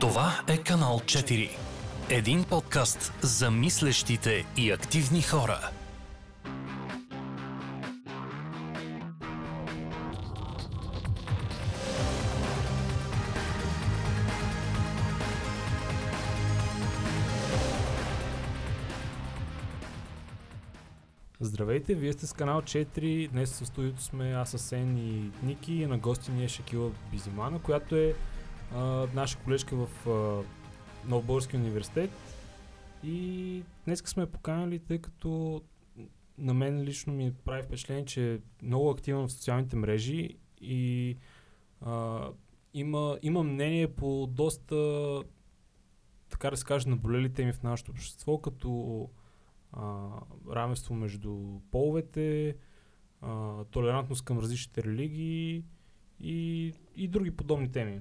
Това е канал 4. Един подкаст за мислещите и активни хора. Здравейте, вие сте с канал 4. Днес в студиото сме аз, Асен и Ники. На гости ни е Шакила Бизимана, която е а, наша колежка в а, Нов университет. И днес сме поканали, тъй като на мен лично ми прави впечатление, че е много активна в социалните мрежи и а, има, има мнение по доста, така да се каже, наболели теми в нашето общество, като а, равенство между половете, а, толерантност към различните религии и, и други подобни теми.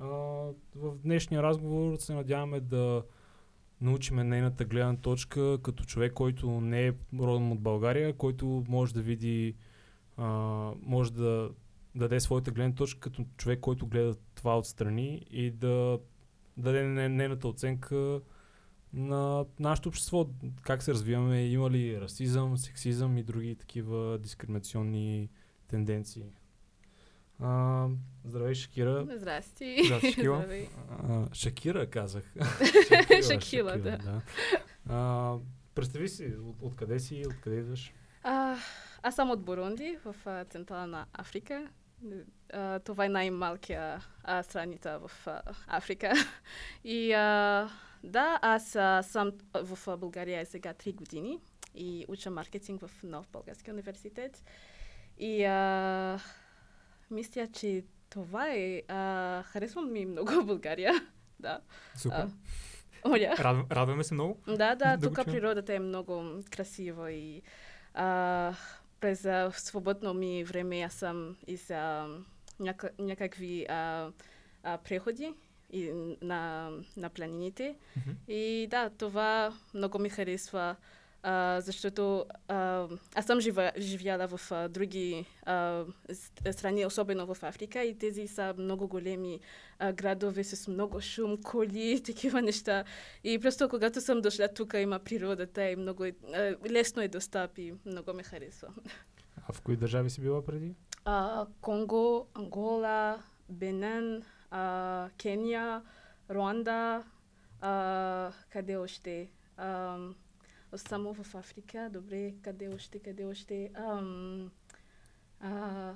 В днешния разговор се надяваме да научиме нейната гледна точка като човек, който не е родом от България, който може да види, а, може да даде своята гледна точка като човек, който гледа това отстрани и да даде нейната оценка на нашето общество, как се развиваме, има ли расизъм, сексизъм и други такива дискриминационни тенденции. А, здравей, Шакира. Здрасти. Здрасти, Шакила. Здравей. А, Шакира, казах. Шакила, да. да. А, представи си, от, откъде си, откъде идваш? А, аз съм от Бурунди, в а, Централна Африка. А, това е най-малкия а, страница в а, Африка. И а, да, аз а, съм в а, България сега 3 години и уча маркетинг в Нов Български университет. И а, мисля, че това е... А, харесвам ми много България. да. Супер. А, Оля. Радвам, радваме се много. Да, да, Да тук природата е много красива и а, през а, свободно ми време аз съм из а, няка, някакви а, а, преходи и, на, на планините. Мгм. И да, това много ми харесва, а, защото а, аз съм жива, живяла в а, други а, страни, особено в Африка, и тези са много големи а, градове с много шум, коли, такива неща. И просто когато съм дошла тук, има природата и много е, а, лесно е достъп и много ме харесва. А в кои държави си била преди? А, Конго, Ангола, Бенен, а, Кения, Руанда, а, къде още? А, само в Африка, добре, къде още, къде още? Ам, а,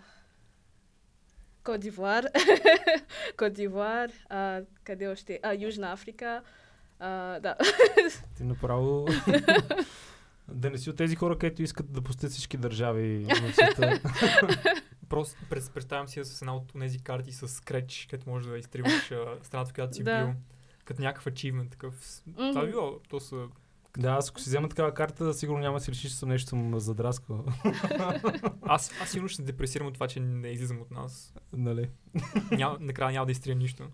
Кот д'Ивуар, Кот д'Ивуар, а, къде още? А, Южна Африка, а, да. Ти направо да не си от тези хора, където искат да посетят всички държави света. Просто представям си с една от тези карти с скреч, където можеш да изтриваш страната, в която си Да. бил. Като някакъв ачивмент такъв. С- Това било, то са... да, аз ако си взема такава карта, сигурно няма да си решиш, че съм нещо съм задраскал. Аз, аз сигурно ще се депресирам от това, че не излизам от нас. нали? Ня, накрая няма да изтрия нищо.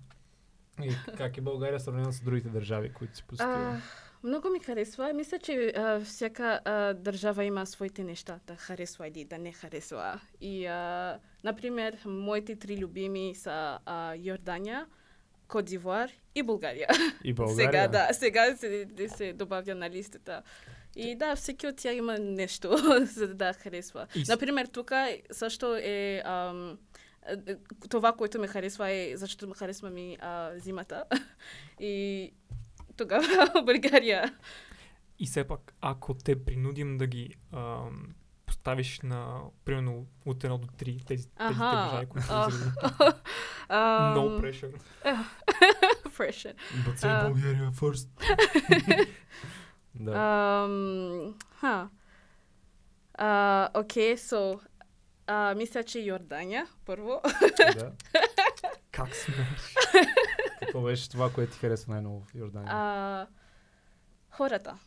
И как е България сравнена с другите държави, които си посетила? Много ми харесва. Мисля, че а, всяка а, държава има своите неща да харесва или да не харесва. И, а, например, моите три любими са а, Йордания, Кот д'Ивуар и България. И България? Сега, да, сега се, се добавя на листата. И да, всеки от тях има нещо, за да харесва. И Например, тук също е... Ам, е, това, което ме харесва е, защото ме харесва ми а, зимата. И тогава България. И все пак, ако те принудим да ги ам, поставиш на, примерно, от 1 до 3, тези, тези държави, които са А, no pressure. pressure. But say А. Bulgaria first. да. Ам, ха. А, Окей, so, а, мисля, че Йордания, първо. да. Как смееш? Какво беше това, което ти харесва най-много в Йордания? А, хората.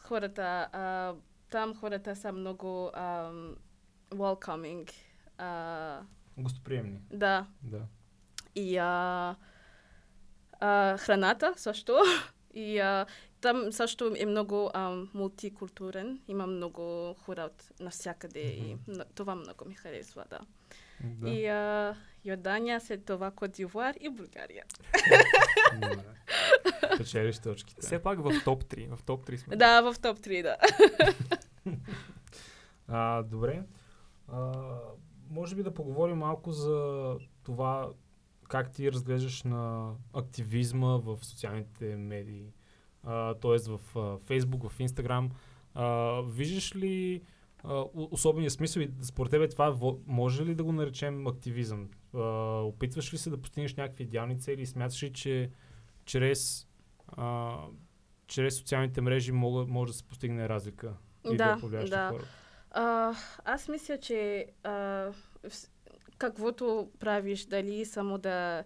Хората. А, там хората са много ам, welcoming. А, Гостоприемни. да. Да. И а, а, храната също. И а, там също е много ам, мултикултурен. Има много хора от навсякъде. И Мгм. м- това много ми харесва, да. Да. И а, Йордания, след това Кот д'Ивуар и България. Добре. Печелиш точките. Все пак в топ 3. В топ 3 сме. Да, в топ 3, да. А, добре. А, може би да поговорим малко за това как ти разглеждаш на активизма в социалните медии, т.е. в Facebook, в Instagram. Виждаш ли особения смисъл и според тебе това може ли да го наречем активизъм? Опитваш ли се да постигнеш някакви идеални цели и смяташ ли, че чрез, чрез социалните мрежи мога, може да се постигне разлика? И Да, да. хората? А, аз мисля, че а, каквото правиш, дали само да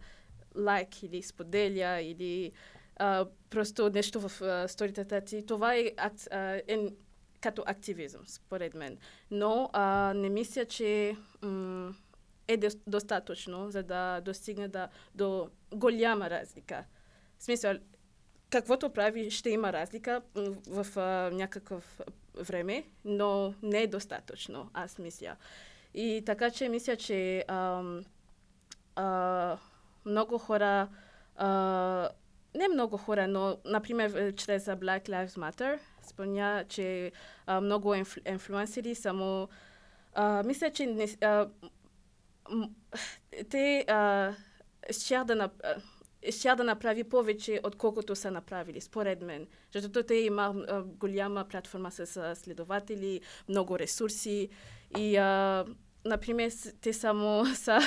лайк или споделя или а, просто нещо в а, сторитата ти, това е, а, е като активизъм, според мен. Но а, не мисля, че м- е дос- достатъчно, за да достигне да, до голяма разлика. В смисъл, каквото прави, ще има разлика м, в а, някакъв време, но не е достатъчно, аз мисля. И така че мисля, че ам, а, много хора, а, не много хора, но, например, чрез Black Lives Matter, спомня, че а, много инфлу, инфлуенсери само, а, мисля, че не, а, те щях да направи повече, отколкото са направили, според мен. Защото те има а, голяма платформа с а, следователи, много ресурси и, а, например, те само са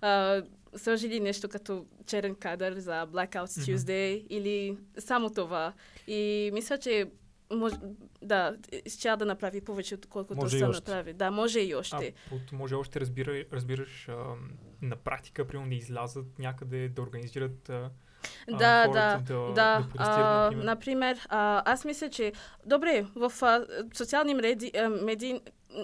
а, сложили нещо като черен кадър за Blackouts Мгм. Tuesday или само това. И мисля, че мож, да, ще да направи повече, отколкото Може са направи. Да, може и още. А, под, може още разбира, разбираш а, на практика, примерно да излязат някъде да организират а, Да, хората да, да, да. да а, например. например, а, аз мисля, че добре, в а, социални медии, а, медии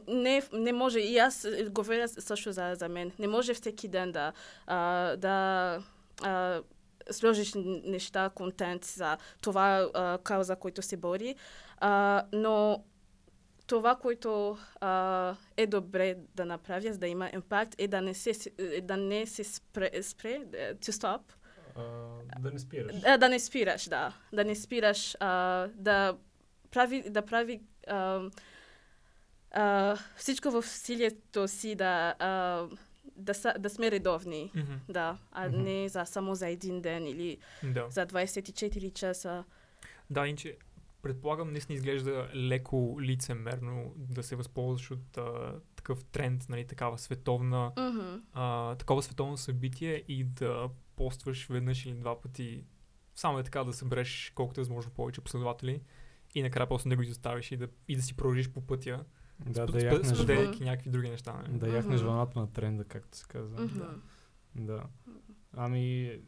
не, не може, и аз говоря също за, за мен, не може всеки ден да, а, да а, сложиш неща, контент за това а, кауза, който се бори, а, но това, което а, е добре да направя, за да има импакт, е да не се, е да не се спре, спре to stop, А, да не спираш. да, да не спираш, да. Да не спираш, а, да прави, да прави а, а, всичко в силието си да, а, да, са, да сме редовни. Мгм. Да, а Мгм. не за, само за един ден или Да. за 24 часа. Да, иначе предполагам, наистина изглежда леко лицемерно да се възползваш от а, такъв тренд, нали, такава световна, Мгм. а, такова световно събитие и да постваш веднъж или два пъти, само е така да събереш колкото е възможно повече последователи и накрая просто да го изоставиш и да, и да си продължиш по пътя, Да, да яхнеш, споделяйки някакви други неща. Нали? да яхнеш вълната на тренда, както се казва. Мгм. Да. да. Ами,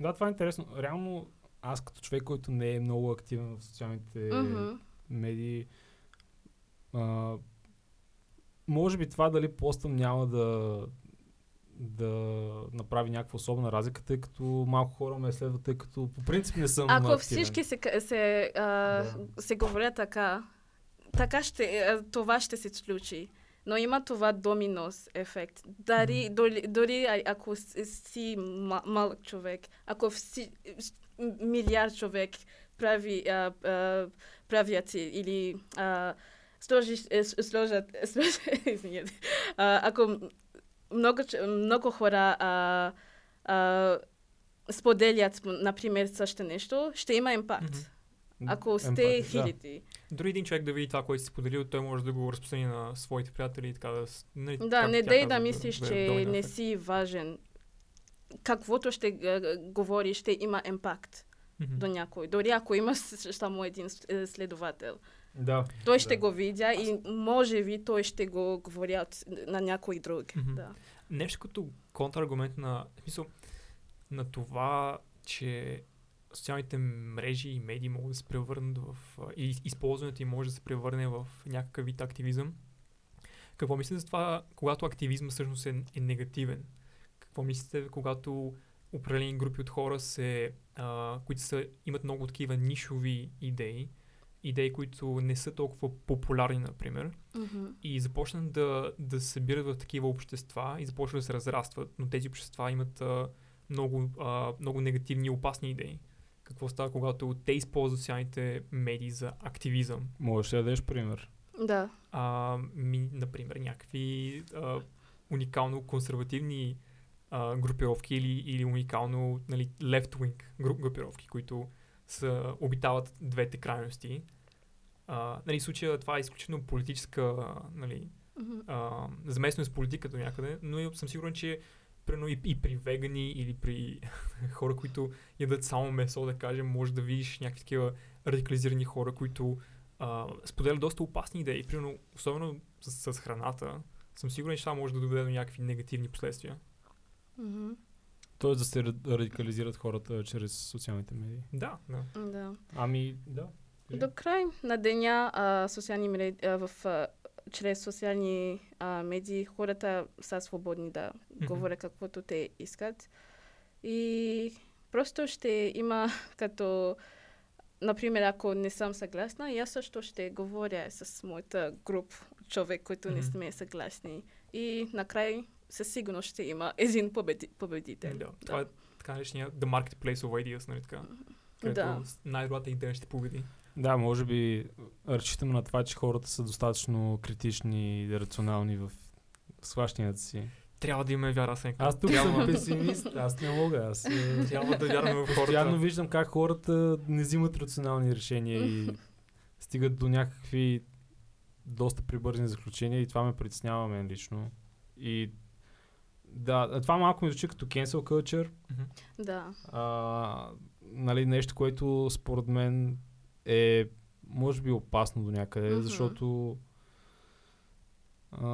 да, това е интересно. Реално, аз като човек, който не е много активен в социалните Мгм. медии, а, може би това дали постъм няма да да направи някаква особена разлика, тъй като малко хора ме следват, тъй като по принцип не съм Ако активен. всички се, се, а, Да. се говорят така, така ще, а, това ще се случи. Но има това доминос ефект. Дори, дори, дори ако си ма- малък човек, ако вси, с- м- милиард човек прави, а, а, правят си или а, сложиш, е, сложат, сложат извинете, а, ако много, много хора а, а, споделят, например, също нещо, ще има импакт. Мгм. Ако сте Емпатия, хиляди. Дори един човек да види това, което си споделил, той може да го разпространи на своите приятели и така да... Нали, Да, не каза, да мислиш, да че не си важен. Каквото ще говори, ще има импакт до някой. Дори ако има само един е, следовател. Да. Той ще Да. го видя и може би той ще го говори на някой друг. Да. Нещо като контраргумент на, смисъл, на това, че социалните мрежи и медии могат да се превърнат в... и използването им може да се превърне в някакъв вид активизъм. Какво мислите за това, когато активизъм всъщност е, е негативен? Какво мислите, когато определени групи от хора се, а, които са, имат много такива нишови идеи, идеи, които не са толкова популярни, например, Мгм. и започнат да, да се събират в такива общества и започват да се разрастват, но тези общества имат а, много, а, много негативни и опасни идеи. Какво става, когато те използват социалните медии за активизъм? Можеш ли да дадеш пример? Да. а, ми, например, някакви а, уникално консервативни а, групировки или, или уникално нали, left-wing гру- групировки, които са, обитават двете крайности. А, нали, в случая това е изключително политическа нали, а, замесено с политиката до някъде, но и съм сигурен, че примерно и, и при вегани или при хора, които ядат само месо, да кажем, може да видиш някакви такива радикализирани хора, които а, споделят доста опасни идеи. Примерно, особено с, с храната, съм сигурен, че това може да доведе до някакви негативни последствия. Мгм. Тоест да се ради- радикализират хората чрез социалните медии. Да, да. Да. Ами, да. До край на деня а, социални медии, а, в, а, чрез социални а, медии хората са свободни да Мгм. говорят каквото те искат. И просто ще има като, например, ако не съм съгласна, аз също ще говоря с моята груп човек, които не Мгм. сме съгласни. И накрай със сигурност ще има един победи, победител. да. Това е така наречения The Marketplace of Ideas, нали така? Където Да. най-добрата идея ще победи. Да, може би разчитаме на това, че хората са достатъчно критични и рационални в схващанията си. Трябва да имаме вяра, Сенка. Аз тук трябва, съм песимист, аз не мога. Аз е, трябва да вярваме в постоянно хората. виждам как хората не взимат рационални решения и стигат до някакви доста прибързни заключения и това ме притеснява мен лично. И да, това малко ми звучи като cancel culture. Да. А, нали, нещо, което според мен е може би опасно до някъде, Мгм. защото а,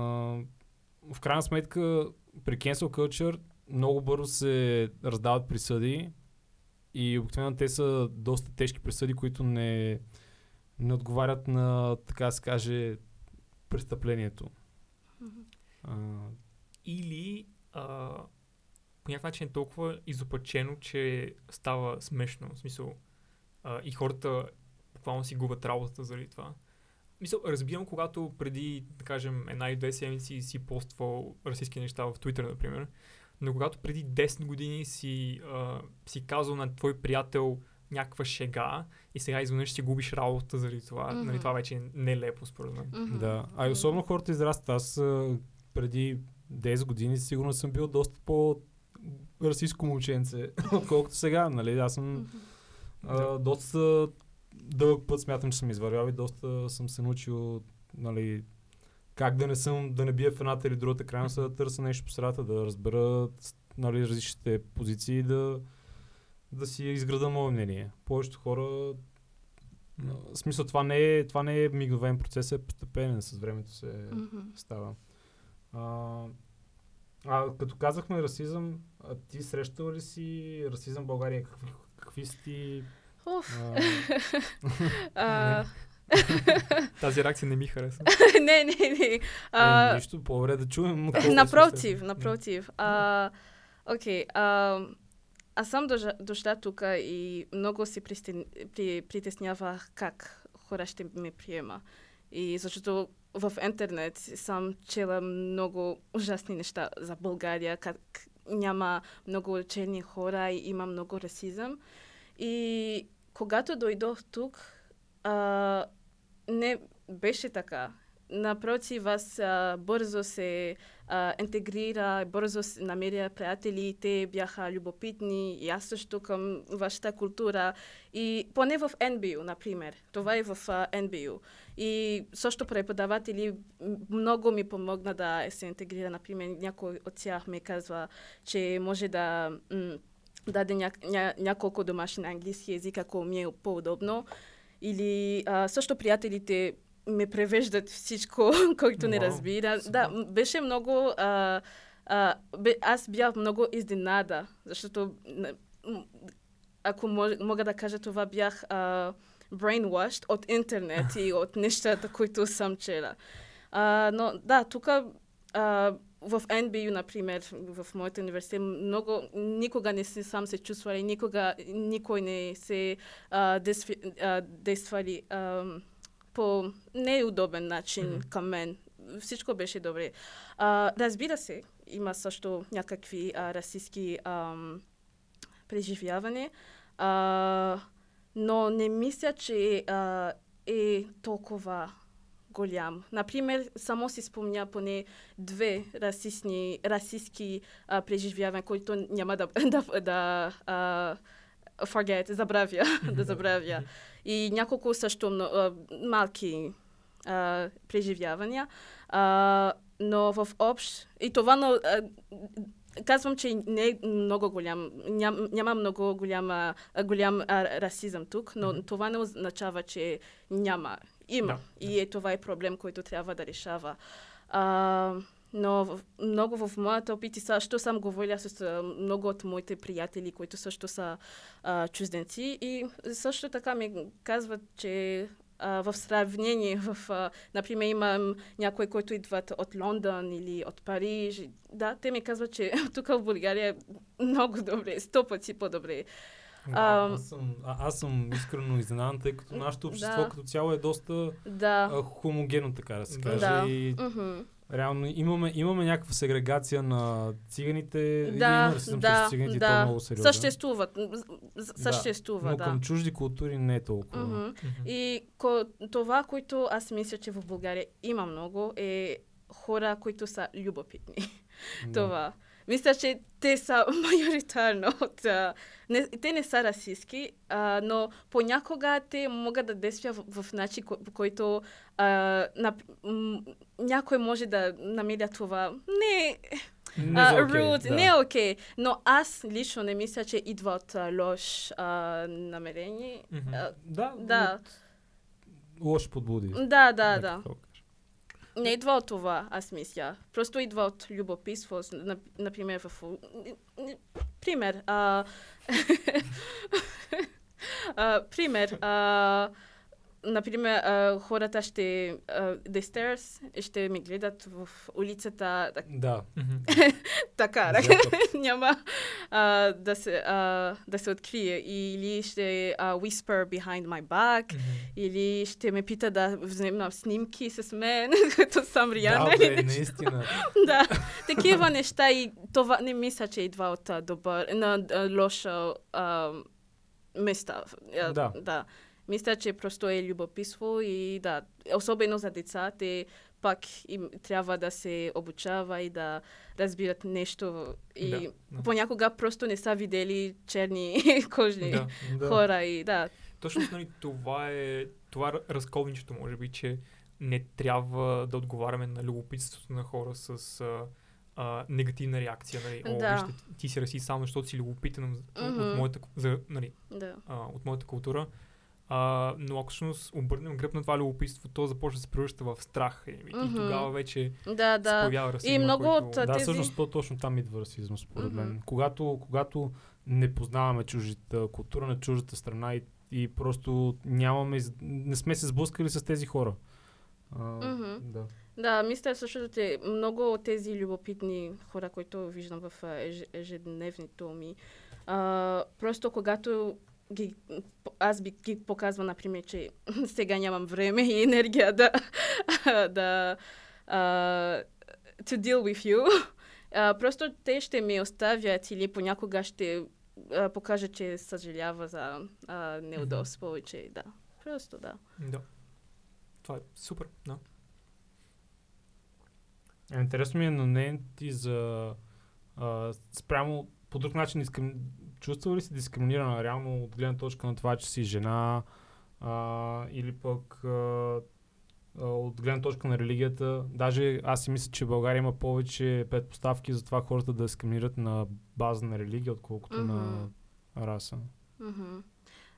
в крайна сметка при cancel culture много бързо се раздават присъди и обикновено те са доста тежки присъди, които не, не отговарят на, така се каже, престъплението. Мгм. А, или а, по някакъв начин е толкова изопачено, че става смешно. В смисъл, а, и хората буквално си губят работата заради това. Мисъл, разбирам, когато преди, да кажем, една или две седмици си поствал расистски неща в Twitter, например, но когато преди 10 години си, а, си казал на твой приятел някаква шега и сега изведнъж си губиш работата заради това, Мгм. нали, това вече е нелепо според мен. Мгм. Да, а и особено хората израстват. Аз а, преди 10 години сигурно съм бил доста по расистско момченце, отколкото сега, нали? Аз съм а, доста дълъг път смятам, че съм извървял и доста съм се научил, нали, как да не съм, да не бия в едната или другата крайност, да търся нещо по средата, да разбера нали, различните позиции и да, да си изграда мое мнение. Повечето хора в смисъл, това не е, това не е мигновен процес, е постепенен, с времето се Мгм. става. А, а като казахме расизъм, а ти срещал ли си расизъм в България? Какви, какви си ти... Уф. Тази реакция не ми хареса. не, не, не. е, А, нищо, по-добре да чуем. напротив, напротив. Окей. Аз съм дошла тук и много се притеснявах как хора ще ме приема. И защото в интернет съм чела много ужасни неща за България, как няма много черни хора и има много расизъм. И когато дойдох тук, а, не беше така. Напротив, аз а, бързо се а, интегрира, бързо се намеря приятели, те бяха любопитни и аз също към вашата култура. И поне в NBU, например. Това е в а, NBU. И също преподаватели много ми помогна да се интегрира. Например, някой от тях ми казва, че може да м- даде ня, ня, няколко домашни на английски език, ако ми е по-удобно. Или а, също приятелите ме превеждат всичко, който не разбира. супер. Да, беше много... А, а, бе, аз бях много изненада, защото ако мож, мога да кажа това, бях а, brainwashed от интернет и от нещата, които съм чела. А, но да, тук в NBU, например, в моят университет, много, никога не си сам се чувствали, никога никой не се а, десфи, а, действали а, по неудобен начин Мгм. към мен. Всичко беше добре. А, разбира се, има също някакви а, расистски ам, преживявания, а, но не мисля, че а, е толкова голям. Например, само си спомня поне две расистни, расистски а, преживявания, които няма да, да, да а, forget, забравя, да забравя. И няколко също а, малки а, преживявания. А, но в общ... И това, но, а, казвам, че не е много голям, ням, няма много голяма, голям а, расизъм тук, но Мгм. това не означава, че няма. Има. Да, И е, това е проблем, който трябва да решава. А, но в, много в моята опит и също съм говорила с а, много от моите приятели, които също са а, чужденци и също така ми казват, че а, в сравнение, в, а, например, имам някои, които идват от Лондон или от Париж. Да, те ми казват, че тук в България е много добре, сто пъти по-добре. А, аз, съм, а, аз съм искрено изненадан, тъй като нашето общество Да. като цяло е доста Да. а, хомогенно, така да се каже. Да. И Мгм. Реално имаме, имаме някаква сегрегация на циганите. Да, има расизъм да, срещу циганите, и то е да. много сериозен. Съществуват. Съществува, Но да. към чужди култури не е толкова. Мгм. Мгм. И ко, това, което аз мисля, че в България има много, е хора, които са любопитни. Да. Това. Мисля, че те са майоритарно от... А, не, те не са расистски, а, но понякога те могат да действат в, в начин, по който а, на, някой може да намеря това. Не, Не а, за окей, rude, да. не е окей. Но аз лично не мисля, че идва от а, лош а, намерение. Мгм. А, Да, да, лоши подбуди. да, да, да. кажа. Не идва от това, аз мисля. Просто идва от любопитство. Например, в... Пример. А, пример. А... Например, а, хората ще... А, the stairs ще ми гледат в улицата так- Да. Така. Няма а, да, се, а, да се открие. Или ще а, whisper behind my back. Мгм. Или ще ме пита да вземам снимки с мен, като съм Риана. Да, бе, наистина. да, такива неща и това не мисля, че идва от добър, на а, места. Да. да. Мисля, че просто е любопитство и да, особено за деца, те пак им трябва да се обучава и да разбират нещо и Да, да. понякога просто не са видели черни кожни Да. Да. хора и да. Точно нали, това е това разковничето, може би, че не трябва да отговаряме на любопитството на хора с а, а, негативна реакция. Нали? О, Да. вижте, ти си расист само защото си любопитен Мгм. от, моята, за, нали, да. а, от моята култура. А, но ако всъщност обърнем гръб на това любопитство, то започва да се превръща в страх. И, и Мгм. тогава вече Да, се да. появява расизма, много който... от Да, тези- всъщност то точно там идва расизъм, според мен. Мгм. Когато, когато не познаваме чуждата култура на чуждата страна и, и просто нямаме, не сме се сблъскали с тези хора. А, Мгм. да. Да, мисля също, че много от тези любопитни хора, които виждам в еж- ежедневното ми, а, просто когато ги, аз би ги показвам, например, че сега нямам време и енергия да, да а, to deal with you, а, просто те ще ми оставят или понякога ще а, покажат, че съжалява за а, неудобство, че да. Просто да. Да. Това е супер, да. Е, Интересно ми е на нея ти за а, спрямо по друг начин дискрим... чувства ли се дискриминирана реално от гледна точка на това, че си жена а, или пък а, от гледна точка на религията. Даже аз си мисля, че в България има повече предпоставки за това хората да дискриминират на база на религия, отколкото на Мгм. раса. Мгм.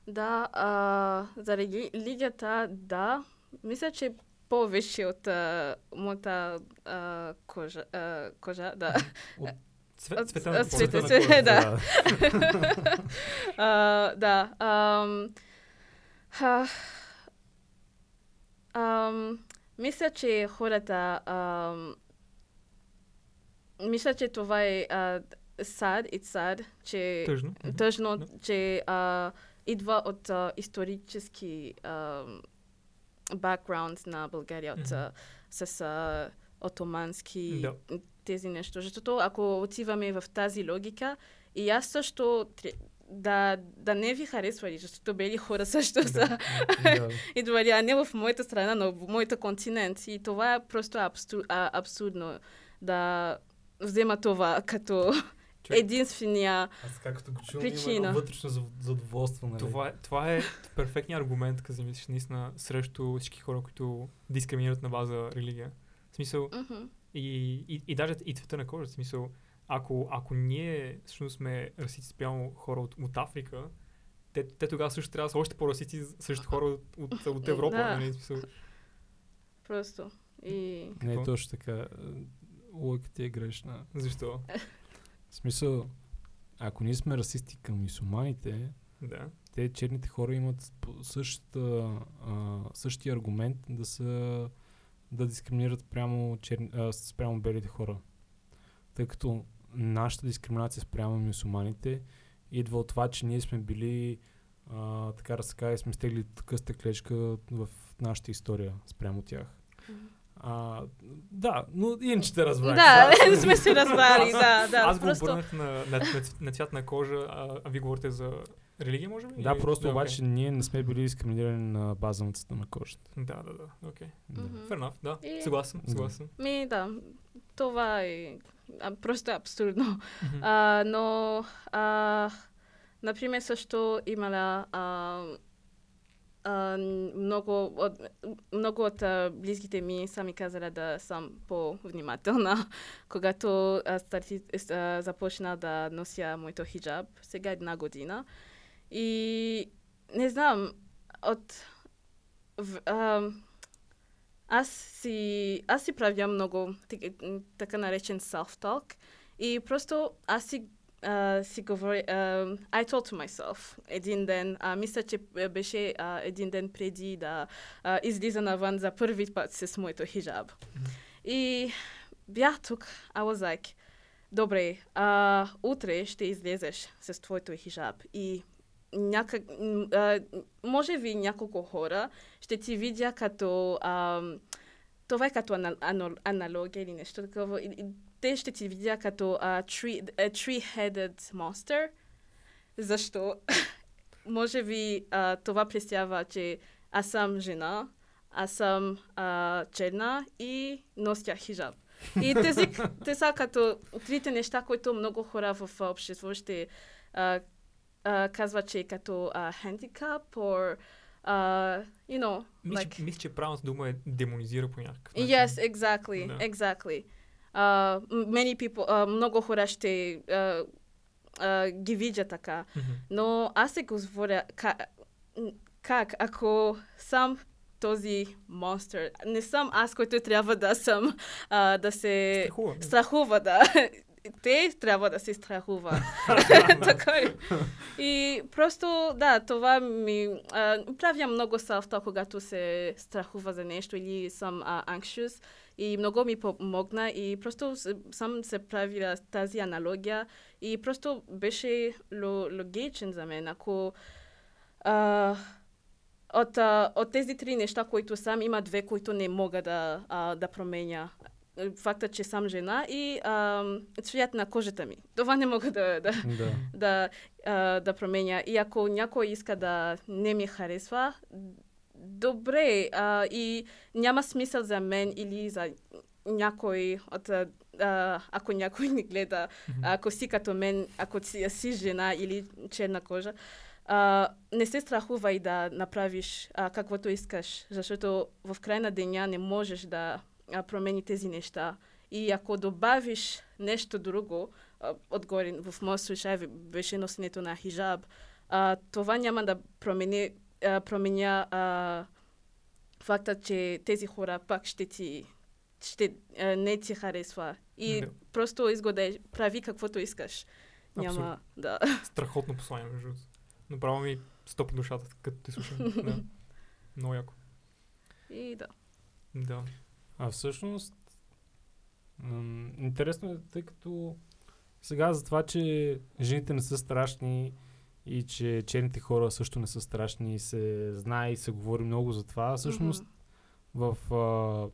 Да, а, за рели- религията, да. Мисля, че повече от а, моята а, кожа, а, кожа, да. Цвет, От- цвета на цвета, Цвета да. а, да. Ам, ха, ам, мисля, че хората ам, мисля, че това е а, sad, it's sad, че Тъжно. Тъжно, Да. че а, идва от а, исторически а, бакграунд на България, от, а, с а, отомански Да. Тези нещо. Защото ако отиваме в тази логика, и аз също да, да не ви харесвали, защото бели хора също са Да. да. идвали, а не в моята страна, но в моята континент. И това е просто абсу, а, абсурдно да взема това като Човек, единствения Аз така като го чувам, Причина. вътрешно зад- задоволство. Нали? Това, е, това е перфектният аргумент, като замислиш наистина срещу всички хора, които дискриминират на база религия. В смисъл, Мгм. И, и, и даже и цвета на кожа. В смисъл, ако, ако ние всъщност сме расисти спрямо хора от, от Африка, те, те тогава също трябва да са още по-расисти срещу хора от, от, от Европа. Да. Нали? Смисъл, Просто. И... Не е точно така. Логиката ти е грешна. защо? В смисъл, ако ние сме расисти към мусулманите, Да. те черните хора имат същата, а, същия аргумент да са да дискриминират прямо, черни, а, спрямо белите хора. Тъй като нашата дискриминация спрямо мусулманите идва от това, че ние сме били а, така да се каже, сме стегли къста клечка в нашата история спрямо тях. А, да, но иначе те разбрах. Да, сме се разбрали, да, да. Аз го просто... обърнах на, на, на, на цвят на кожа, а, а ви говорите за религия, може би? Да, Или- просто да, обаче ние не сме били дискриминирани на база на цвета на кожата. Да, да, да. Окей. Да. Мгм. Fair enough, да. И- Съгласен, Да. съгласен. Ми, да. Това е а, просто абсурдно. Мгм. А, но, а, например, също имала а, а, много от, много от а, близките ми са ми казали да съм по-внимателна, когато а, старти, а, започна да нося моето хиджаб, сега една година. И не знам, от... В, а, аз си, аз си правя много така наречен self-talk и просто аз си, а, си говоря, а, I told to myself един ден, а, мисля, че беше а, един ден преди да а, излиза навън за първи път с моето хиджаб. И бях тук, I was like, добре, а, утре ще излезеш с твоето хиджаб и някак, а, може би няколко хора ще ти видя като а, това е като ана, ано, аналогия или нещо такова. Те ще ти видя като а, tree, a three-headed monster. Защо? може би а, това представя, че аз съм жена, аз съм а, черна и нося хиджаб. И тези, те са като трите неща, които много хора в общество ще а, а, казват, че е като а, handicap or, uh, you know, Мисля, like... мисля, че правилната дума е демонизира по някакъв начин. Yes, exactly, Да. exactly. Uh, many people, uh, много хора ще uh, uh, ги видят така. Мгм. Но аз се говоря как, как ако съм този монстър, не съм аз, който трябва да съм, а, да се Страхува. страхува, да. Те трябва да се страхува. така ли? И просто, да, това ми... А, правя много селфта, когато се страхува за нещо или съм а, anxious. И много ми помогна и просто съм се правила тази аналогия и просто беше ло, логичен за мен. Ако а, от, а, от тези три неща, които съм, има две, които не мога да, а, да променя. Факта, че съм жена и а, цвят на кожата ми. Това не мога да, да, Да. да, а, да променя. И ако някой иска да не ми харесва, добре. А, и няма смисъл за мен или за някой от... а, ако някой не гледа, ако си като мен, ако си, си жена или черна кожа, а, не се страхувай да направиш а, каквото искаш, защото в край на деня не можеш да а, промени тези неща. И ако добавиш нещо друго, а, отгоре, в моят случай беше носенето на хижаб, а, това няма да промени, а, променя а, факта, че тези хора пак ще ти ще а, не ти харесва. И Да. просто изгоде, прави каквото искаш. Няма, Абсолютно. да. Страхотно послание, между другото. Направо ми стоп душата, като те слушам. да. Много яко. И да. Да. А всъщност, М, Интересно е, тъй като сега за това, че жените не са страшни и че черните хора също не са страшни и се знае и се говори много за това, всъщност в а,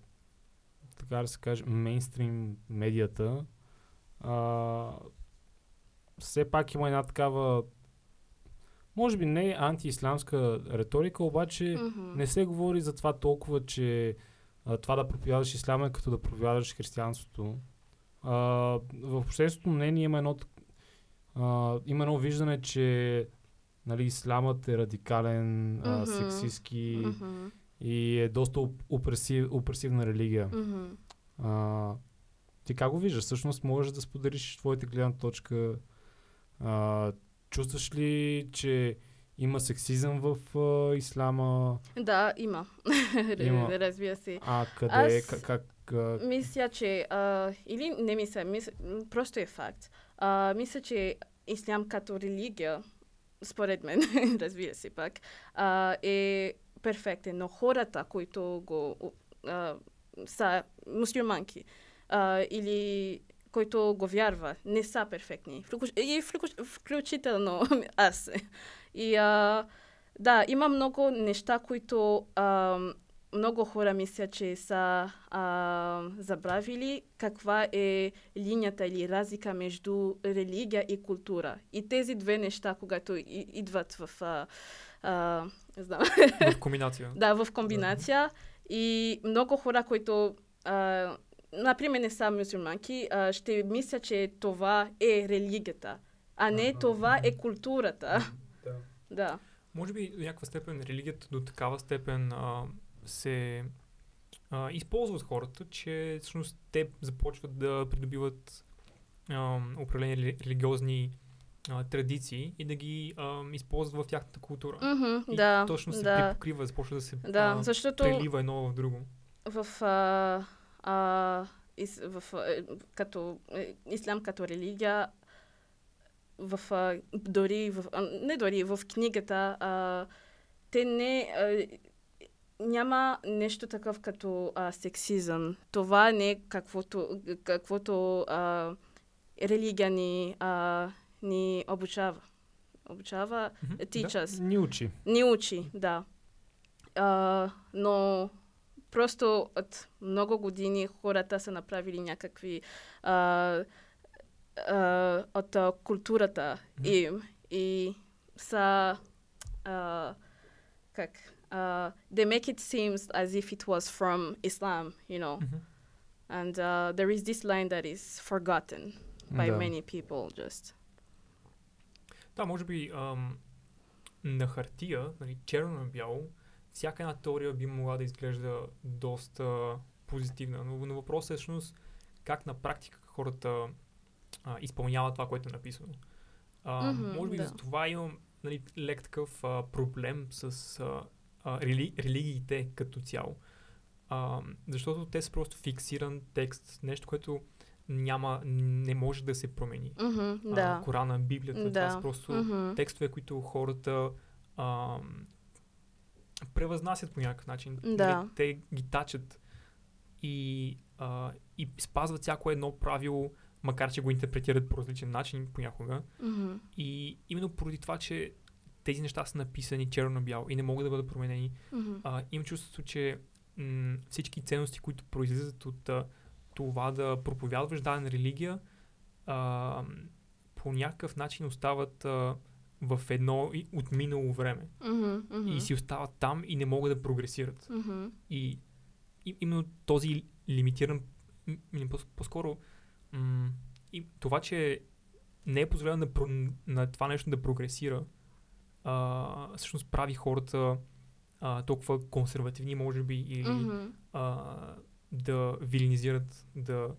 така да се каже, мейнстрим медията а, все пак има една такава може би не антиисламска риторика, обаче Мгм. не се говори за това толкова, че а, това да проповядаш исляма е като да проповядаш християнството. А, в общественото мнение има едно, а, има едно виждане, че нали, ислямът е радикален, а, Мгм. сексистски Мгм. и е доста оп- опресив, опресивна религия. Мгм. А, ти как го виждаш? Всъщност можеш да споделиш твоята гледна точка. А, чувстваш ли, че има сексизъм в а, ислама? Да, има. Има. Разбира се. А къде? Аз- Как, как Мисля, че... А, или не мисля, мисля, просто е факт. А, мисля, че ислям като религия, според мен, разбира се пак, а, е перфектен, но хората, които го а, са мусульманки а, или които го вярва, не са перфектни. Включително аз. И а, да, има много неща, които а, много хора мислят, че са а, забравили каква е линията или разлика между религия и култура. И тези две неща, когато и, идват в... А, а, знам, В комбинация. да, в комбинация. И много хора, които, а, например, не са мусульманки, а, ще мислят, че това е религията, а не Аха. това е културата. Да. Може би до някаква степен религията до такава степен а, се а, използва от хората, че всъщност те започват да придобиват а, определени рели- религиозни а, традиции и да ги а, използват в тяхната култура. Мгм, И да, точно се да. припокрива, започва да се Да, а, защото прелива едно в друго. в, а, а, ис, в, а, като, е, ислям като религия, в, а, дори, в, а, не дори, в книгата, а, те не... А, няма нещо такъв като а, сексизъм. Това не е каквото, каквото а, религия ни, а, ни обучава. Обучава, Мгм, да. Ни учи. ни учи, да. А, но просто от много години хората са направили някакви а, а, от а, културата им и са а, как а, they make it seem as if it was from Islam, you know. Мгм. And uh, there is this line that is forgotten by Да. many people just. Да, може би ам, на хартия, нали, черно на бяло, всяка една теория би могла да изглежда доста позитивна, но, но въпросът е всъщност как на практика хората а, изпълняват това, което е написано. А, Мгм, може би да. за това имам нали, лек такъв а, проблем с а, а, рели, религиите като цяло. А, защото те са просто фиксиран текст, нещо, което няма, не може да се промени. Мгм, А, да. Корана, Библията, това Да. са просто Мгм. текстове, които хората а, превъзнасят по някакъв начин. Да. Нали, Те ги тачат и, а, и спазват всяко едно правило, макар че го интерпретират по различен начин понякога. Мгм. И именно поради това, че тези неща са написани черно на бяло и не могат да бъдат променени, Мгм. а, имам чувството, че м- всички ценности, които произлизат от а, това да проповядваш дадена религия, а, по някакъв начин остават а, в едно от минало време. Мгм, мгм. И си остават там и не могат да прогресират. Мгм. И, и именно този лимитиран, по- по-скоро м- и това, че не е позволено на, про- на това нещо да прогресира, а, всъщност прави хората а, толкова консервативни, може би, или Мгм. а, да вилинизират, да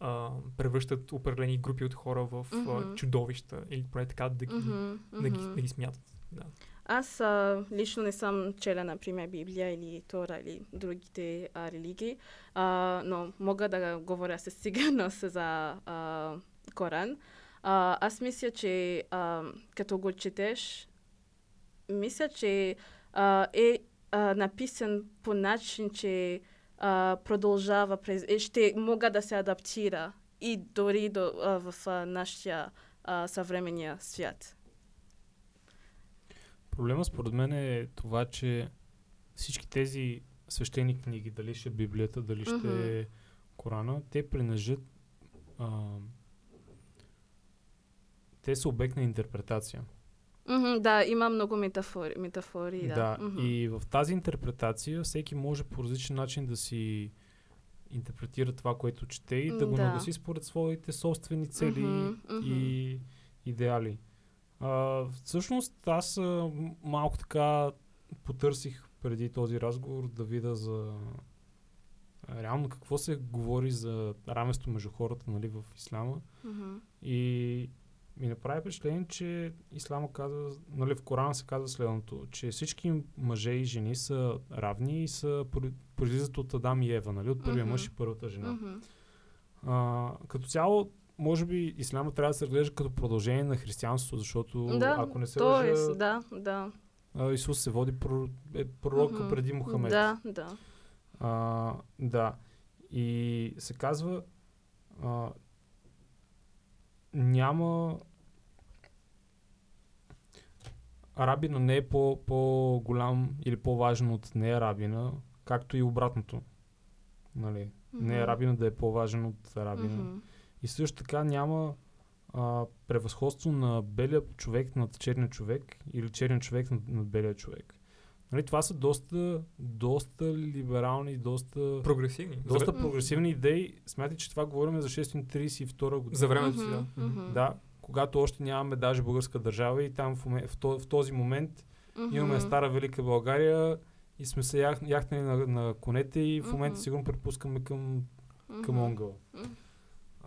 а, превръщат определени групи от хора в а, Мгм. чудовища или поне така да ги, Мгм, да ги, да ги смятат. Да. Аз а, лично не съм чела, например, Библия или Тора или другите а, религии, а, но мога да говоря със сигурност за а, Коран. А, аз мисля, че а, като го четеш, мисля, че а, е а, написан по начин, че а, продължава през... е, ще мога да се адаптира и дори до, а, в а, нашия а, съвременния свят. Проблема според мен е това, че всички тези свещени книги, дали ще е Библията, дали ще е Корана, те принадлежат те са обект на интерпретация. Мгм, да, има много метафори. метафори да. Мгм. И в тази интерпретация всеки може по различен начин да си интерпретира това, което чете и да го да. нагласи според своите собствени цели Мгм, мгм. и идеали. А, всъщност аз а, малко така потърсих преди този разговор да видя за а, реално какво се говори за равенство между хората нали, в исляма. Мгм. И ми направи впечатление, че Ислама казва, нали, в Корана се казва следното, че всички мъже и жени са равни и са про- произлизат от Адам и Ева, нали, от първия Мгм. мъж и първата жена. Мгм. А, като цяло, може би Исляма трябва да се разглежда като продължение на християнството, защото Да, ако не се Тоест, лъжа, да, да. а, Исус се води про, е пророка Мгм. преди Мухамед. Да, да. А, да. И се казва, а, няма. Арабина не е по, по-голям или по-важен от неарабина, както и обратното. Нали? Не Мгм. арабина да е по-важен от арабина. Мгм. И също така няма а, превъзходство на белия човек над черния човек или черния човек над, над белия човек. Нали, това са доста, доста либерални, доста, Прогресивни. доста За, прогресивни идеи. Смятайте, че това говорим за 632 година. за времето си, да. Мгм. Да, когато още нямаме даже българска държава и там в, в, то, в този момент Мгм. имаме стара Велика България и сме се ях, яхнали на, на конете и в момента Мгм. сигурно предпускаме към, към Мгм. Онгъл. Мгм.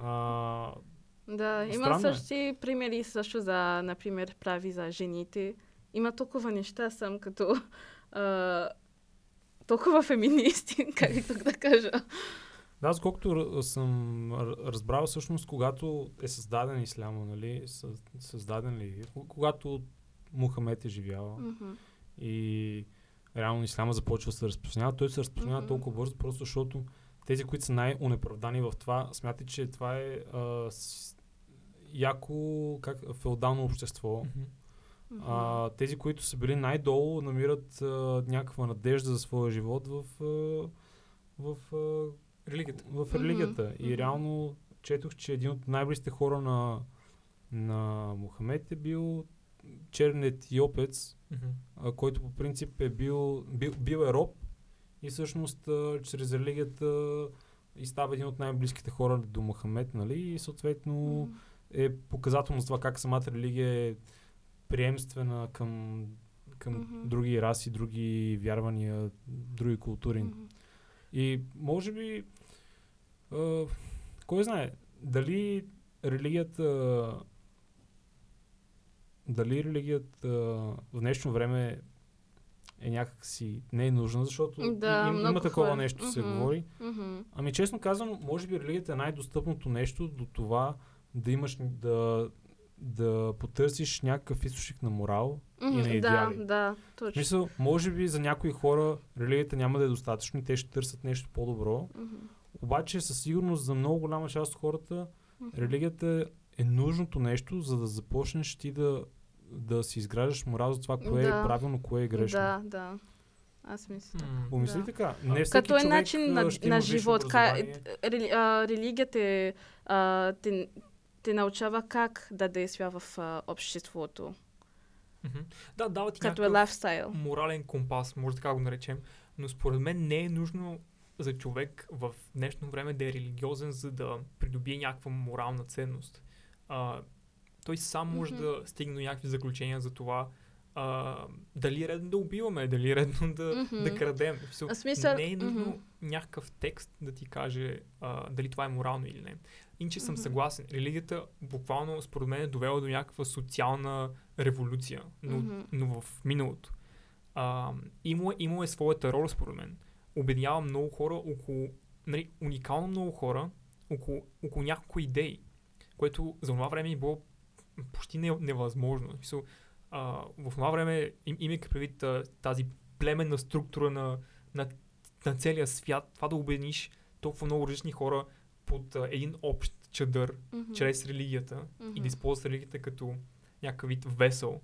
А, Да, има Странно е. същи примери също за, например, прави за жените. Има толкова неща, съм като а, толкова феминисти, как тук да кажа. Да, аз колкото р- съм разбрал всъщност, когато е създаден исляма, нали, съ- създаден ли, когато Мухамед е живял Мгм. и реално исляма започва да се разпространява, той се разпространява Мгм. толкова бързо, просто защото тези, които са най-унеправдани в това, смятат, че това е а, с, яко как, феодално общество. Мгм. А, тези, които са били най-долу, намират а, някаква надежда за своя живот в, а, в, а, Религията. в религията. И мгм. реално четох, че един от най-близките хора на, на Мухамед е бил черен етиопец, Мгм. а, който по принцип е бил, бил, бил е роб и всъщност чрез религията и става един от най-близките хора до Мухамед, нали? И съответно е показателно за това как самата религия е приемствена към, към Мгм. други раси, други вярвания, други култури. Мгм. И може би, а, кой знае, дали религията дали религията в днешно време е някакси не е нужна, защото Да, и- им, има такова хора. нещо, се Мгм. говори. Мгм. Ами честно казано, може би религията е най-достъпното нещо до това да имаш да, да потърсиш някакъв източник на морал. Мгм. на Да, идеали. да, В точно. смисъл, може би за някои хора религията няма да е достатъчно и те ще търсят нещо по-добро. Мгм. Обаче със сигурност за много голяма част от хората Мгм. религията е нужното нещо, за да започнеш ти да, да си изграждаш морал за това, кое Да. е правилно, кое е грешно. Да, да. Аз мисля. така. М. Помисли Да. така. Не всеки Като е начин на, на живот. Ка, образование. рели, а, религията е, а, те, те научава как да действа в а, обществото. Мгм. Да, дава ти Като е лайфстайл. морален компас, може така го наречем, но според мен не е нужно за човек в днешно време да е религиозен, за да придобие някаква морална ценност. А, той сам може Мгм. да стигне до някакви заключения за това а, дали е редно да убиваме, дали е редно да, Мгм. да крадем. В Смисъл, не е нужно мгм. някакъв текст да ти каже а, дали това е морално или не. Иначе съм Мгм. съгласен. Религията буквално според мен е довела до някаква социална революция, но, Мгм. но в миналото. А, имало, е- имало е своята роля според мен. Обединява много хора около, нали, уникално много хора около, около няколко идеи, което за това време е било почти не, невъзможно. В смисъл, а, в това време, им, имайки предвид тази племенна структура на, на на целия свят, това да обединиш толкова много различни хора под а, един общ чадър, Мгм. чрез религията и Мгм. да използваш религията като някакъв вид весел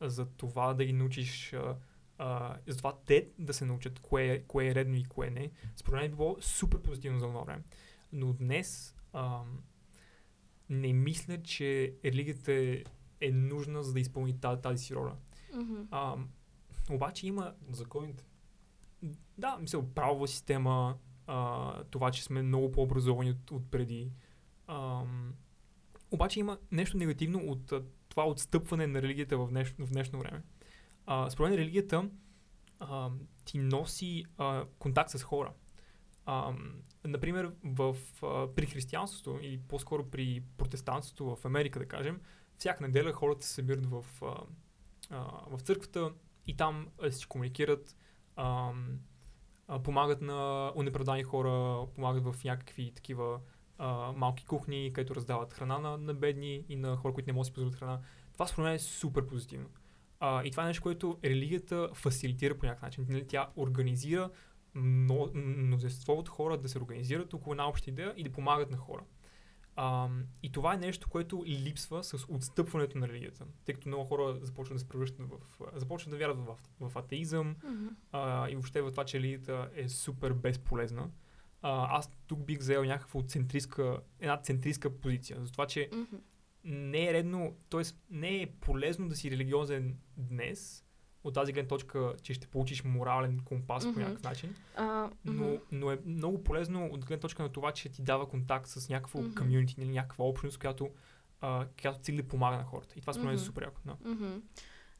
за това да ги научиш, а, а, за това те да се научат кое е, кое е редно и кое не. Според мен би било супер позитивно за това време. Но днес ам, не мисля, че религията е, нужна за да изпълни тази, тази си роля. Мгм. Ам, обаче има Законите. да, мисля, правова система, а, това, че сме много по-образовани от, от преди. Ам, обаче има нещо негативно от а, това отстъпване на религията в днешно, в днешно време. А, според мен религията а, ти носи а, контакт с хора. А, например, в, а, при християнството или по-скоро при протестантството в Америка, да кажем, всяка неделя хората се събират в, а, а, в църквата и там си комуникират, а, а, помагат на унеправдани хора, помагат в някакви такива а, малки кухни, където раздават храна на, на бедни и на хора, които не могат да си позволят храна. Това според мен е супер позитивно. А, и това е нещо, което религията фасилитира по някакъв начин. Нали, Тя организира мно, мнозинство от хора да се организират около една обща идея и да помагат на хора. А, и това е нещо, което липсва с отстъпването на религията. Тъй като много хора започват да се превръщат в... започват да вярват в, в атеизъм Мгм. а, и въобще в това, че религията е супер безполезна. А, аз тук бих взел някаква центристка, една центристка позиция. За това, че Мгм. не е редно, т.е. не е полезно да си религиозен днес, от тази гледна точка, че ще получиш морален компас Мгм. по някакъв начин, А, но, но е много полезно от гледна точка на това, че ти дава контакт с някакво Мгм. комьюнити, или някаква общност, която, а, която цели да помага на хората. И това според мен е Мгм. супер яко. Да. Мгм.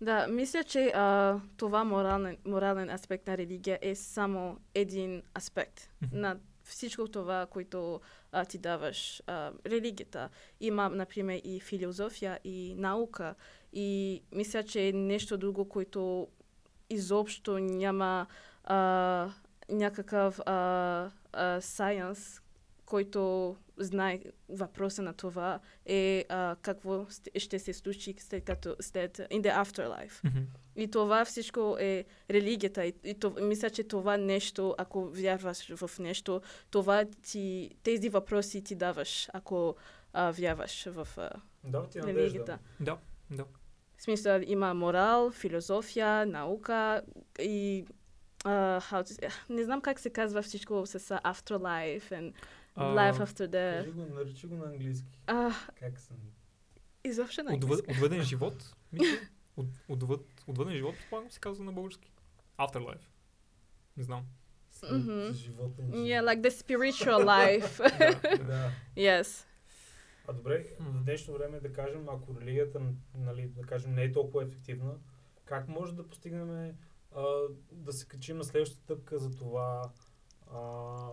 Да, мисля, че а, това морален, морален аспект на религия е само един аспект Мгм. на всичко това, което а, ти даваш а, религията. Има, например, и философия, и наука. И мисля, че е нещо друго, което изобщо няма а, някакъв а, а, science, който знае въпроса на това е а, какво ще се случи след като след in the afterlife. Мгм. И това всичко е религията. И, и това, мисля, че това нещо, ако вярваш в нещо, това ти, тези въпроси ти даваш, ако а, вярваш в а, Да, ти религията. Да, да. В смисъл има морал, философия, наука и а, how to, say- не знам как се казва всичко с afterlife and А, life after death. Кажи го, наричи го на английски. А, Как съм? изобщо на Отвъд, английски. отвъден живот, мисля. От, отвъд, отвъден живот, предполагам се казва на български. Afterlife. Не знам. Ни. Yeah, like the spiritual life. Да, да. Да. yes. А добре, в днешно време да кажем, ако религията, нали, да кажем, не е толкова ефективна, как може да постигнем а, да се качим на следващата стъпка за това а,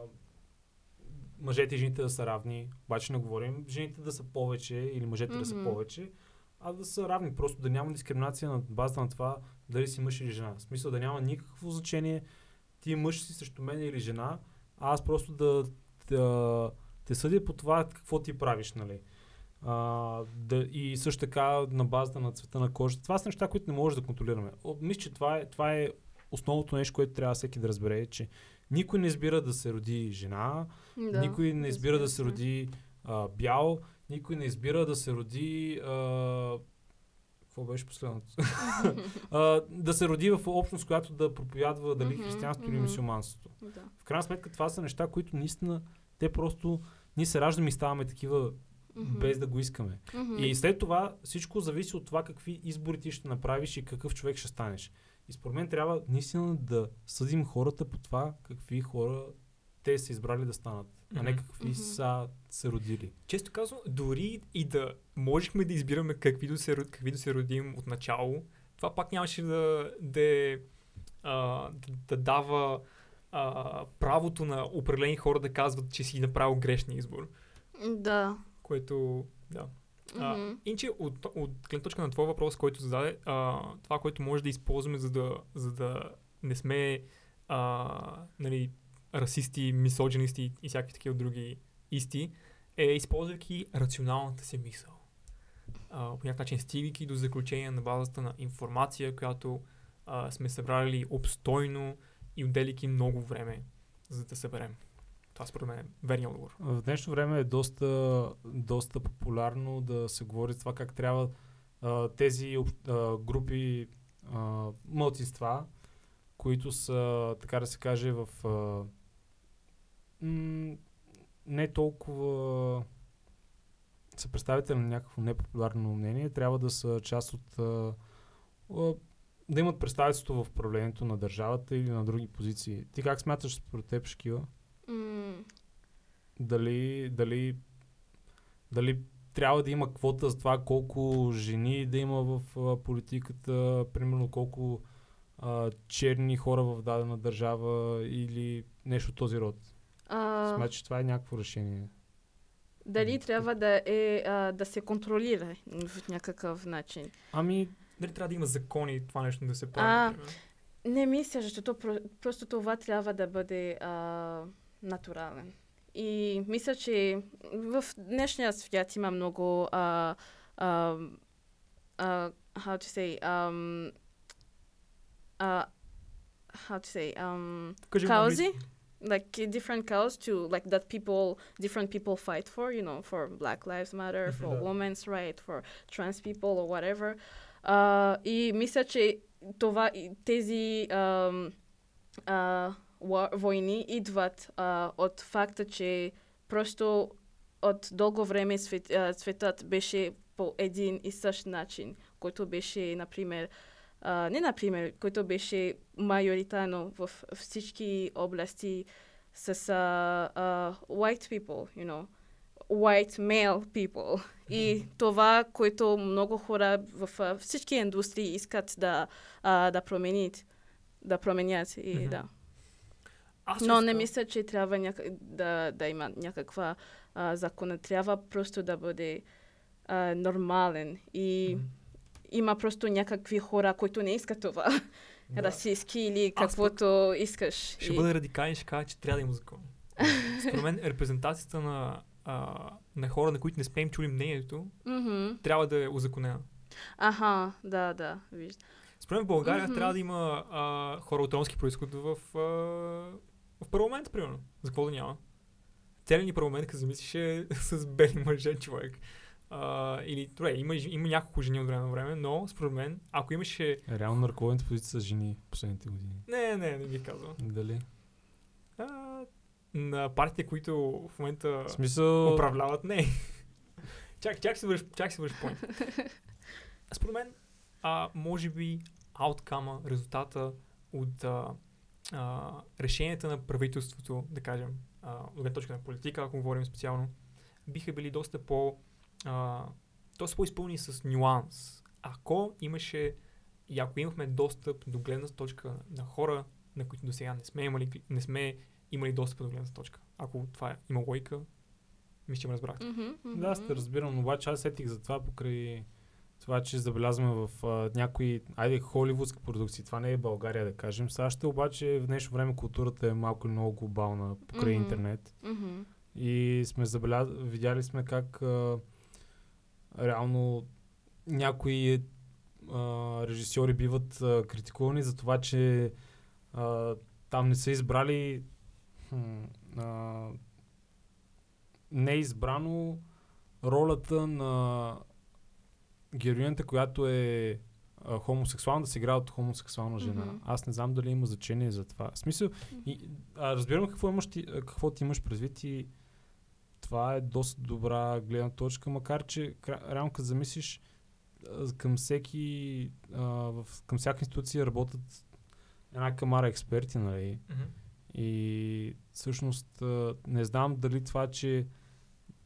мъжете и жените да са равни, обаче не говорим жените да са повече или мъжете да са повече, а да са равни, просто да няма дискриминация на базата на това дали си мъж или жена. В смисъл да няма никакво значение ти мъж си срещу мен или жена, а аз просто да, да те съдя по това какво ти правиш, нали. А, да, и също така на базата на цвета на кожата. Това са неща, които не можеш да контролираме. О, Мисля, че това е, това е основното нещо, което трябва всеки да разбере, че никой не избира да се роди жена, Да, никой не избира да се роди а, бял, никой не избира да се роди... А, какво беше последното? а, да се роди в общност, която да проповядва дали християнството или мусулманството. В крайна сметка това са неща, които наистина те просто ние се раждаме и ставаме такива Мгм. без да го искаме. Мгм. И след това всичко зависи от това какви избори ти ще направиш и какъв човек ще станеш. И според мен трябва наистина да съдим хората по това какви хора те са избрали да станат, а не какви Мгм. са се родили. Често казвам, дори и да можехме да избираме какви да се, какви да се родим от начало, това пак нямаше да, да, е, а, да, да дава а, правото на определени хора да казват, че си направил грешния избор. Да. Което, да. А, Мгм. Иначе, от, от гледна точка на твой въпрос, който зададе, а, това, което може да използваме, за да, за да не сме а, нали, расисти, мисоджинисти и всякакви такива други исти, е използвайки рационалната си мисъл. А, по някакъв начин стигайки до заключение на базата на информация, която а, сме събрали обстойно и отделяйки много време за да съберем? Това според мен е верният отговор. В днешно време е доста, доста популярно да се говори за това как трябва а, тези а, групи а, мълцинства, които са, така да се каже, в а, м- не толкова са представители на някакво непопулярно мнение, трябва да са част от а, да имат представителство в управлението на държавата или на други позиции. Ти как смяташ според теб, Шкила? М, дали, дали, дали трябва да има квота за това колко жени да има в а, политиката, примерно колко а, черни хора в дадена държава или нещо от този род. а, Смяташ, че това е някакво решение. дали трябва да, е, а, да се контролира в някакъв начин? Ами, Дали трябва да има закони това нещо да се А, прави? например? Не мисля, защото про- просто това трябва да бъде а, натурален. И мисля, че в днешния свят има много а, а, а, how to say um, а, how to say um, Кажи го на каузи? английски. like uh, different cause to like that people different people fight for you know for black lives matter for Да. women's right for trans people or whatever uh, и мисля че това тези а, во- войни идват а, от факта че просто от дълго време свет, а, светът беше по един и същ начин който беше например а, не например, който беше майоритарно в всички области с а, а, white people, you know, white male people. И това, което много хора в всички индустрии искат да, а, да променят. Да променят. И, Мгм. да. Аз Но не мисля, че трябва няк... да, да има някаква а, закона. Трябва просто да бъде а, нормален. И Мгм. има просто някакви хора, които не искат това. да. Расистски или Аз каквото искаш. Ще И- бъда радикален ще кажа, че трябва да има закон. Според мен репрезентацията на, а, на хора, на които не сме им чули мнението, Мгм. трябва да е узаконена. Аха, да, да, виждам. Според мен в България Мгм. трябва да има а, хора от ромски происход в, а, в парламент, примерно. За какво да няма? Целият ни парламент, като замислиш, е с бели мъже човек. А, или, добре, има, има няколко жени от време на време, но според мен, ако имаше... Реално на ръководните позиции са жени последните години. Не, не, не бих казал. Дали? А, на партиите, които в момента В смисъл... управляват, не. чак, чак си върш, чак си върш point. Според мен, а, може би, ауткама, резултата от а, а, решенията на правителството, да кажем, от гледна точка на политика, ако говорим специално, биха били доста по... А, доста по-изпълни с нюанс. Ако имаше и ако имахме достъп до гледна точка на хора, на които до сега не сме имали, не сме имали достъп до гледна точка. Ако това е, има логика, мисля, че ме разбрахте. Мгм, мгм. Да, аз те разбирам, но обаче аз сетих за това покрай това, че забелязваме в а, някои, айде, холивудски продукции. Това не е България, да кажем. САЩ обаче в днешно време културата е малко много глобална покрай Мгм. интернет. Мгм. И сме забеляз... видяли сме как а, реално някои а, режисьори биват а, критикувани за това, че а, там не са избрали хм, а, не е избрано ролята на героинята, която е а, хомосексуална, да се играе от хомосексуална жена. Мгм. Аз не знам дали има значение за това. В смисъл, и, а, разбирам какво, имаш ти, какво ти имаш предвид и това е доста добра гледна точка, макар че реално като замислиш към всеки а, в, към всяка институция работят една камара експерти, нали? И всъщност не знам дали това, че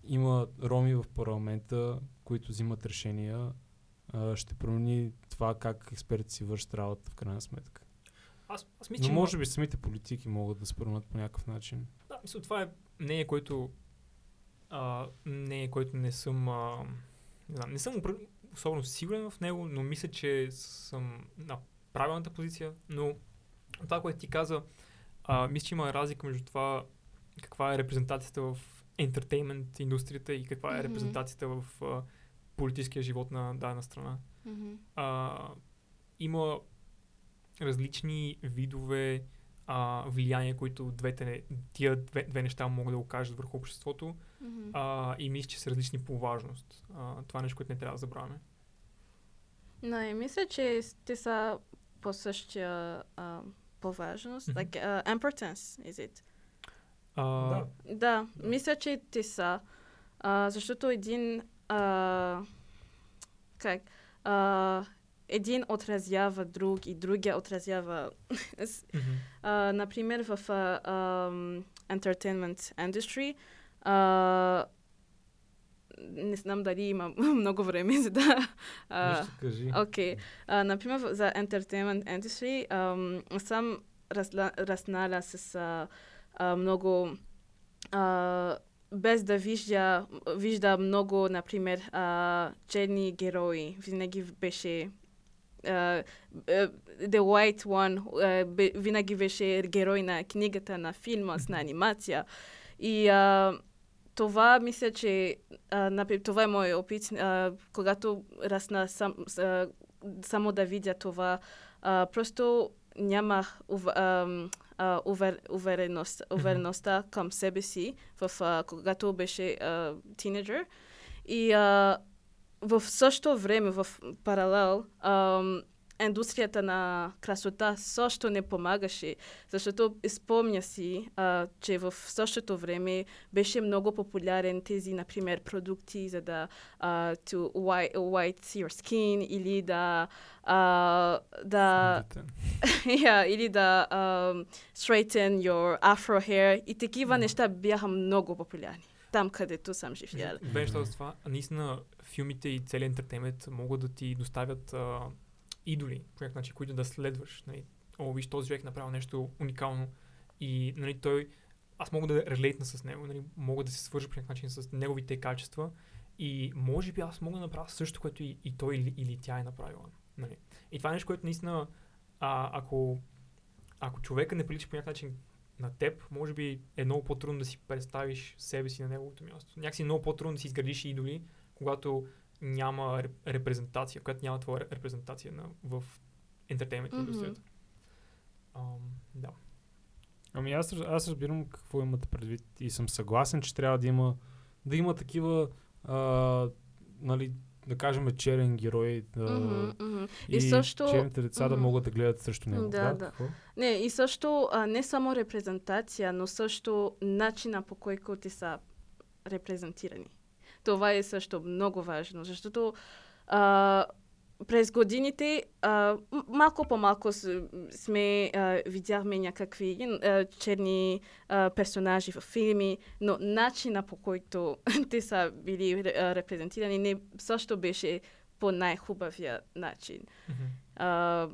има роми в парламента, които взимат решения, ще промени това как експертите си вършат работа в крайна сметка. Аз, аз мисля, Но може би самите политики могат да се променят по някакъв начин. Да, мисля, това е мнение, което а, мнение, което не съм а, не, знам, не съм особено сигурен в него, но мисля, че съм на правилната позиция, но това, което ти каза, а, мисля, че има разлика между това каква е репрезентацията в ентертеймент индустрията и каква е Мгм. репрезентацията в а, политическия живот на дадена страна. Мгм. а, има различни видове а, влияние, които двете, тия две, две неща могат да окажат върху обществото Мгм. а, и мисля, че са различни по важност. А, това е нещо, което не трябва да забравяме. Не, мисля, че те са по същия а, по важност. Мгм. Like, uh, importance, is it? А, Да. Да, мисля, че те са. А, защото един... А, как? А, един отразява друг и другия отразява... мгм. а, например, в а, ам, entertainment industry а, не знам дали има много време, за да... а, Нищо кажи. Окей. А, например, за entertainment industry ам, съм разла, разнала с а, а, много а, без да вижда, вижда много, например, а, черни герои. Винаги беше а, а, The White One а, бе- винаги беше герой на книгата, на филма, с на анимация. И а, това мисля, че а, например, това е мой опит. А, когато расна сам, а, само да видя това, а, просто нямах а, увер, увереност, увереността към себе си, в, а, когато беше а, тинейджър. И а, в същото време, в паралел, ам, индустрията на красота също не помагаше, защото спомня си, а, че в същото време беше много популярен тези, например, продукти за да uh, to white, white your skin или да а, да yeah, или да um, straighten your afro hair и такива Мгм. неща бяха много популярни. Там, където съм неща за това. Наистина, филмите и целият ентертеймент могат да ти доставят а, идоли, по някакъв начин, които да следваш. Нали. О, виж, този човек е направил нещо уникално и нали, той, аз мога да релейтна с него, нали, мога да се свържа по някакъв начин с неговите качества и може би аз мога да направя също, което и, и той или, или тя е направила. Нали. И това е нещо, което наистина, а, ако, ако човека не прилича по някакъв начин на теб, може би е много по-трудно да си представиш себе си на неговото място. Някакси е много по-трудно да си изградиш идоли, когато няма реп- репрезентация, когато няма твоя ре- репрезентация на, в ентертеймент Мгм. индустрията. Ам, да. Ами аз, аз разбирам какво имате предвид и съм съгласен, че трябва да има, да има такива, а, нали, да кажем, черен герой да, мгм. и, И също- черните деца да Мгм. могат да гледат срещу него. Да, да. какво? Не, и също а, не само репрезентация, но също начина по който те са репрезентирани. Това е също много важно, защото а, през годините а, малко по-малко сме а, видяхме някакви а, черни а, персонажи в филми, но начина по който те са били репрезентирани не също беше по най-хубавия начин Мгм. а,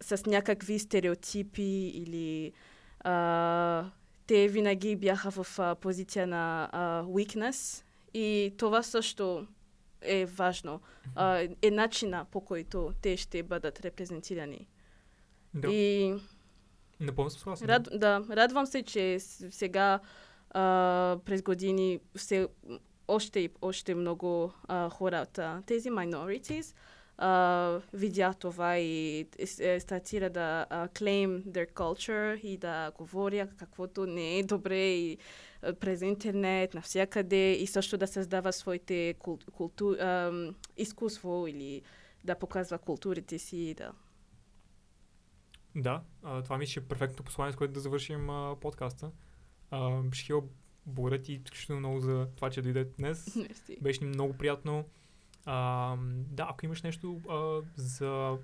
с някакви стереотипи или а, те винаги бяха в а, позиция на а, weakness и това също е важно. А, е начина по който те ще бъдат репрезентирани. Да, И напълно съм съгласен. рад, да, радвам се, че сега а, през години все, още и още много а, хора от а, тези minorities а, видя това и е, стартира да а, claim their culture и да говоря каквото не е добре и а, през интернет, навсякъде и също да създава своите кул, култу, ам, изкуство или да показва културите си. Да. Да, а, това мисля, че е перфектното послание, с което да завършим а, подкаста. А, Шхил, благодаря ти изключително много за това, че дойде днес. Мерси. Беше много приятно. А, да, ако имаш нещо а, за...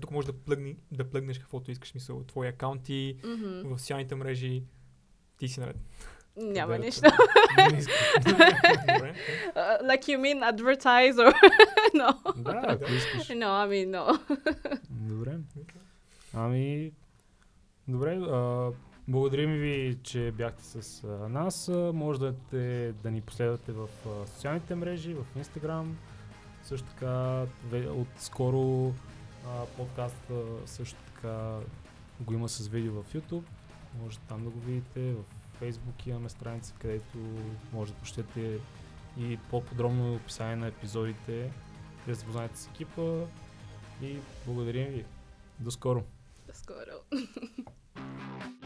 Тук може да, плъгни, да плъгнеш каквото искаш, мисъл, твои акаунти Мгм. в социалните мрежи. Ти си наред. Няма Където- нищо. Uh, like you mean advertise or no? да, ако искаш. No, I mean no. Добре. Ами, добре. А, благодарим ви, че бяхте с а, нас. А, може да, те, да ни последвате в а, социалните мрежи, в Instagram. Също така, ве- от скоро а, подкаст също така го има с видео в YouTube. Може там да го видите. В Facebook имаме страница, където може да прочетете и по-подробно описание на епизодите, да запознаете с екипа. И благодарим ви. До скоро! Скоро.